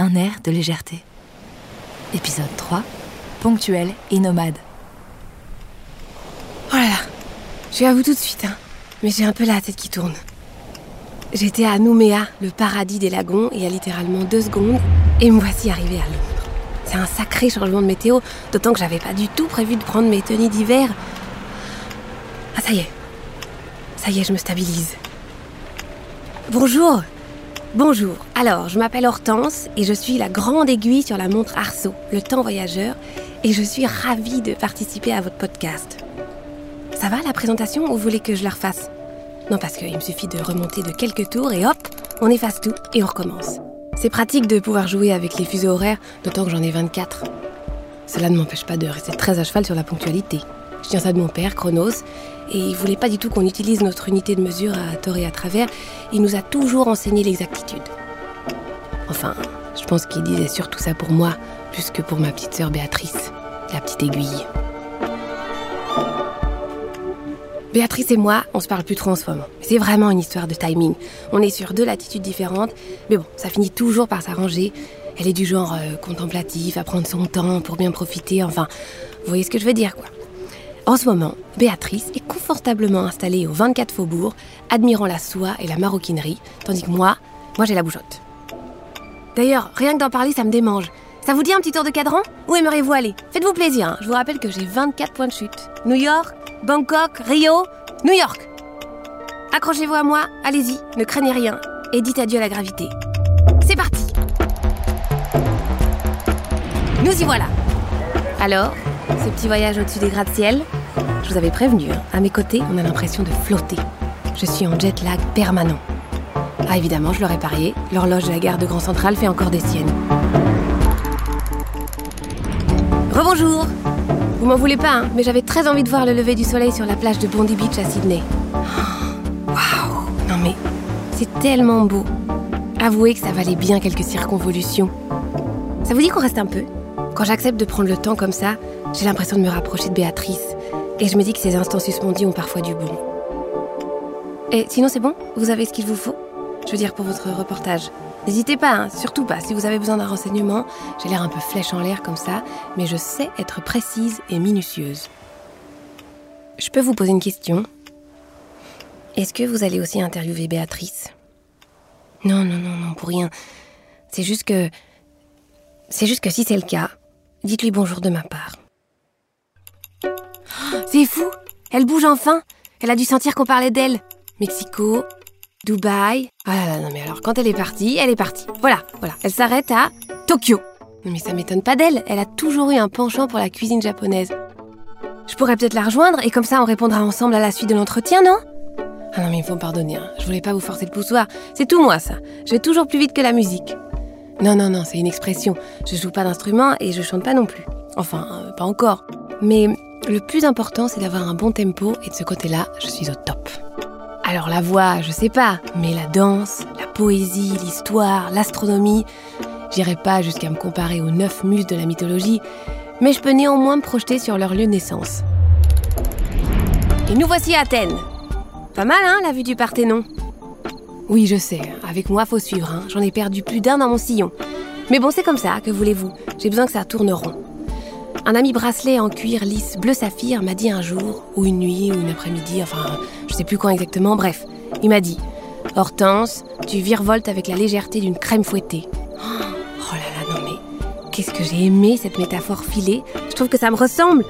un air de légèreté. Épisode 3, ponctuel et nomade. Oh là là, je vous tout de suite, hein. mais j'ai un peu la tête qui tourne. J'étais à Nouméa, le paradis des lagons, il y a littéralement deux secondes, et me voici arrivée à Londres. C'est un sacré changement de météo, d'autant que j'avais pas du tout prévu de prendre mes tenues d'hiver. Ah ça y est, ça y est, je me stabilise. Bonjour Bonjour, alors je m'appelle Hortense et je suis la grande aiguille sur la montre Arceau, le temps voyageur, et je suis ravie de participer à votre podcast. Ça va la présentation ou vous voulez que je la refasse? Non, parce qu'il me suffit de remonter de quelques tours et hop, on efface tout et on recommence. C'est pratique de pouvoir jouer avec les fuseaux horaires, d'autant que j'en ai 24. Cela ne m'empêche pas de rester très à cheval sur la ponctualité. Je tiens ça de mon père, Chronos, et il voulait pas du tout qu'on utilise notre unité de mesure à tort et à travers. Il nous a toujours enseigné l'exactitude. Enfin, je pense qu'il disait surtout ça pour moi, plus que pour ma petite sœur Béatrice, la petite aiguille. Béatrice et moi, on se parle plus trop en ce moment. C'est vraiment une histoire de timing. On est sur deux latitudes différentes, mais bon, ça finit toujours par s'arranger. Elle est du genre euh, contemplatif, à prendre son temps pour bien profiter, enfin, vous voyez ce que je veux dire, quoi. En ce moment, Béatrice est confortablement installée au 24 Faubourg, admirant la soie et la maroquinerie, tandis que moi, moi j'ai la bougeotte. D'ailleurs, rien que d'en parler, ça me démange. Ça vous dit un petit tour de cadran? Où aimeriez-vous aller? Faites-vous plaisir, hein. je vous rappelle que j'ai 24 points de chute. New York, Bangkok, Rio, New York Accrochez-vous à moi, allez-y, ne craignez rien, et dites adieu à la gravité. C'est parti Nous y voilà Alors, ce petit voyage au-dessus des gratte-ciel, je vous avais prévenu, hein. à mes côtés, on a l'impression de flotter. Je suis en jet lag permanent. Ah évidemment, je l'aurais parié, l'horloge de la gare de Grand Central fait encore des siennes. Rebonjour Vous m'en voulez pas, hein, mais j'avais très envie de voir le lever du soleil sur la plage de Bondi Beach à Sydney. Waouh Non mais, c'est tellement beau. Avouez que ça valait bien quelques circonvolutions. Ça vous dit qu'on reste un peu? Quand j'accepte de prendre le temps comme ça, j'ai l'impression de me rapprocher de Béatrice. Et je me dis que ces instants suspendus ont parfois du bon. Et sinon, c'est bon? Vous avez ce qu'il vous faut? Je veux dire, pour votre reportage. N'hésitez pas, hein, surtout pas. Si vous avez besoin d'un renseignement, j'ai l'air un peu flèche en l'air comme ça, mais je sais être précise et minutieuse. Je peux vous poser une question? Est-ce que vous allez aussi interviewer Béatrice? Non, non, non, non, pour rien. C'est juste que. C'est juste que si c'est le cas, dites-lui bonjour de ma part. C'est fou Elle bouge enfin Elle a dû sentir qu'on parlait d'elle. Mexico, Dubaï. Ah là là, non mais alors quand elle est partie, elle est partie. Voilà, voilà. Elle s'arrête à Tokyo. Non mais ça m'étonne pas d'elle, elle a toujours eu un penchant pour la cuisine japonaise. Je pourrais peut-être la rejoindre et comme ça on répondra ensemble à la suite de l'entretien, non? Ah non mais il faut me pardonner, hein. je voulais pas vous forcer le poussoir. C'est tout moi ça. Je vais toujours plus vite que la musique. Non, non, non, c'est une expression. Je joue pas d'instrument et je chante pas non plus. Enfin, euh, pas encore. Mais le plus important, c'est d'avoir un bon tempo et de ce côté-là, je suis au top. Alors la voix, je sais pas, mais la danse, la poésie, l'histoire, l'astronomie, j'irai pas jusqu'à me comparer aux neuf muses de la mythologie, mais je peux néanmoins me projeter sur leur lieu de naissance. Et nous voici à Athènes. Pas mal, hein, la vue du Parthénon Oui, je sais, avec moi faut suivre, hein. j'en ai perdu plus d'un dans mon sillon. Mais bon, c'est comme ça, que voulez-vous? J'ai besoin que ça tourne rond. Un ami bracelet en cuir lisse bleu saphir m'a dit un jour, ou une nuit, ou une après-midi, enfin, je sais plus quand exactement, bref, il m'a dit Hortense, tu virevoltes avec la légèreté d'une crème fouettée. Oh là là, non mais, qu'est-ce que j'ai aimé cette métaphore filée Je trouve que ça me ressemble.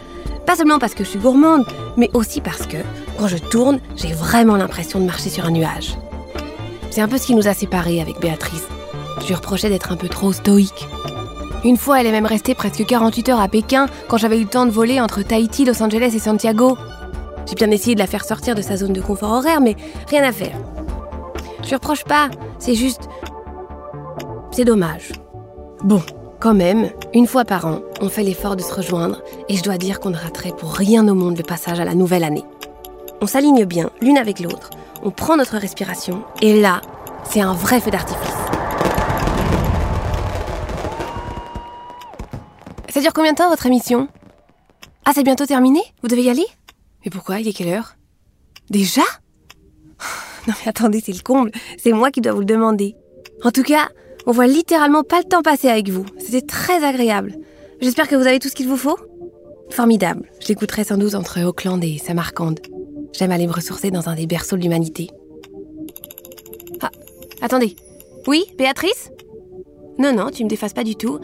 Pas seulement parce que je suis gourmande, mais aussi parce que, quand je tourne, j'ai vraiment l'impression de marcher sur un nuage. C'est un peu ce qui nous a séparés avec Béatrice. Je lui reprochais d'être un peu trop stoïque. Une fois, elle est même restée presque 48 heures à Pékin quand j'avais eu le temps de voler entre Tahiti, Los Angeles et Santiago. J'ai bien essayé de la faire sortir de sa zone de confort horaire, mais rien à faire. Je lui reproche pas, c'est juste. C'est dommage. Bon, quand même, une fois par an, on fait l'effort de se rejoindre, et je dois dire qu'on ne raterait pour rien au monde le passage à la nouvelle année. On s'aligne bien, l'une avec l'autre, on prend notre respiration, et là, c'est un vrai feu d'artifice. Ça dure combien de temps votre émission? Ah, c'est bientôt terminé? Vous devez y aller? Mais pourquoi? Il est quelle heure? Déjà? Non mais attendez, c'est le comble. C'est moi qui dois vous le demander. En tout cas, On voit littéralement pas le temps passer avec vous. C'était très agréable. J'espère que vous avez tout ce qu'il vous faut. Formidable. Je l'écouterai sans doute entre Auckland et Samarcande. J'aime aller me ressourcer dans un des berceaux de l'humanité. Ah, attendez. Oui, Béatrice? Non, non, tu me défaces pas du tout.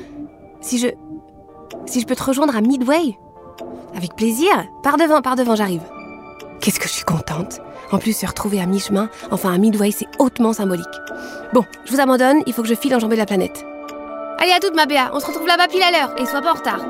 Si je. Si je peux te rejoindre à Midway Avec plaisir. Par devant, par devant, j'arrive. Qu'est-ce que je suis contente. En plus, se retrouver à mi-chemin, enfin à Midway, c'est hautement symbolique. Bon, je vous abandonne, il faut que je file enjamber la planète. Allez, à toute ma Béa, on se retrouve là-bas pile à l'heure, et sois pas en retard.